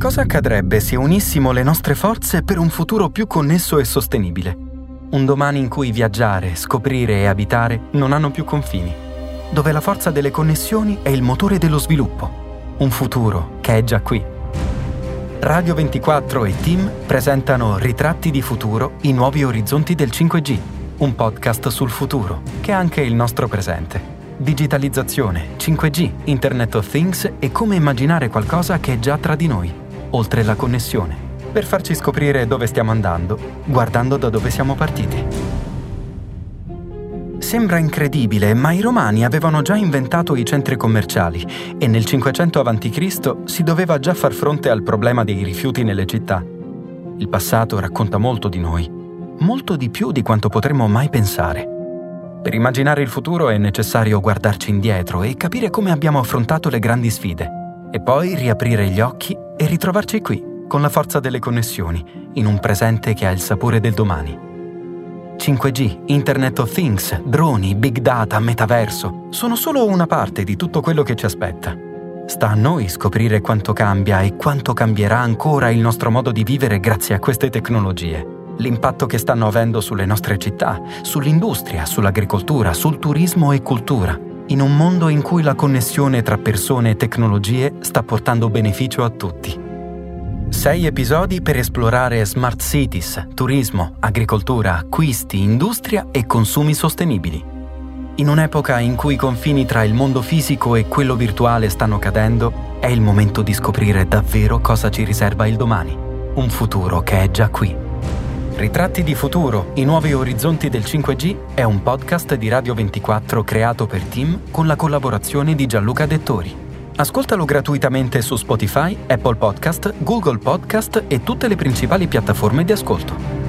Cosa accadrebbe se unissimo le nostre forze per un futuro più connesso e sostenibile? Un domani in cui viaggiare, scoprire e abitare non hanno più confini, dove la forza delle connessioni è il motore dello sviluppo. Un futuro che è già qui. Radio 24 e Team presentano Ritratti di futuro, i nuovi orizzonti del 5G, un podcast sul futuro, che è anche il nostro presente. Digitalizzazione, 5G, Internet of Things e come immaginare qualcosa che è già tra di noi oltre la connessione, per farci scoprire dove stiamo andando, guardando da dove siamo partiti. Sembra incredibile, ma i romani avevano già inventato i centri commerciali e nel 500 a.C. si doveva già far fronte al problema dei rifiuti nelle città. Il passato racconta molto di noi, molto di più di quanto potremmo mai pensare. Per immaginare il futuro è necessario guardarci indietro e capire come abbiamo affrontato le grandi sfide e poi riaprire gli occhi e ritrovarci qui, con la forza delle connessioni, in un presente che ha il sapore del domani. 5G, Internet of Things, droni, big data, metaverso sono solo una parte di tutto quello che ci aspetta. Sta a noi scoprire quanto cambia e quanto cambierà ancora il nostro modo di vivere grazie a queste tecnologie. L'impatto che stanno avendo sulle nostre città, sull'industria, sull'agricoltura, sul turismo e cultura in un mondo in cui la connessione tra persone e tecnologie sta portando beneficio a tutti. Sei episodi per esplorare smart cities, turismo, agricoltura, acquisti, industria e consumi sostenibili. In un'epoca in cui i confini tra il mondo fisico e quello virtuale stanno cadendo, è il momento di scoprire davvero cosa ci riserva il domani. Un futuro che è già qui. Ritratti di futuro, i nuovi orizzonti del 5G è un podcast di Radio 24 creato per Team con la collaborazione di Gianluca Dettori. Ascoltalo gratuitamente su Spotify, Apple Podcast, Google Podcast e tutte le principali piattaforme di ascolto.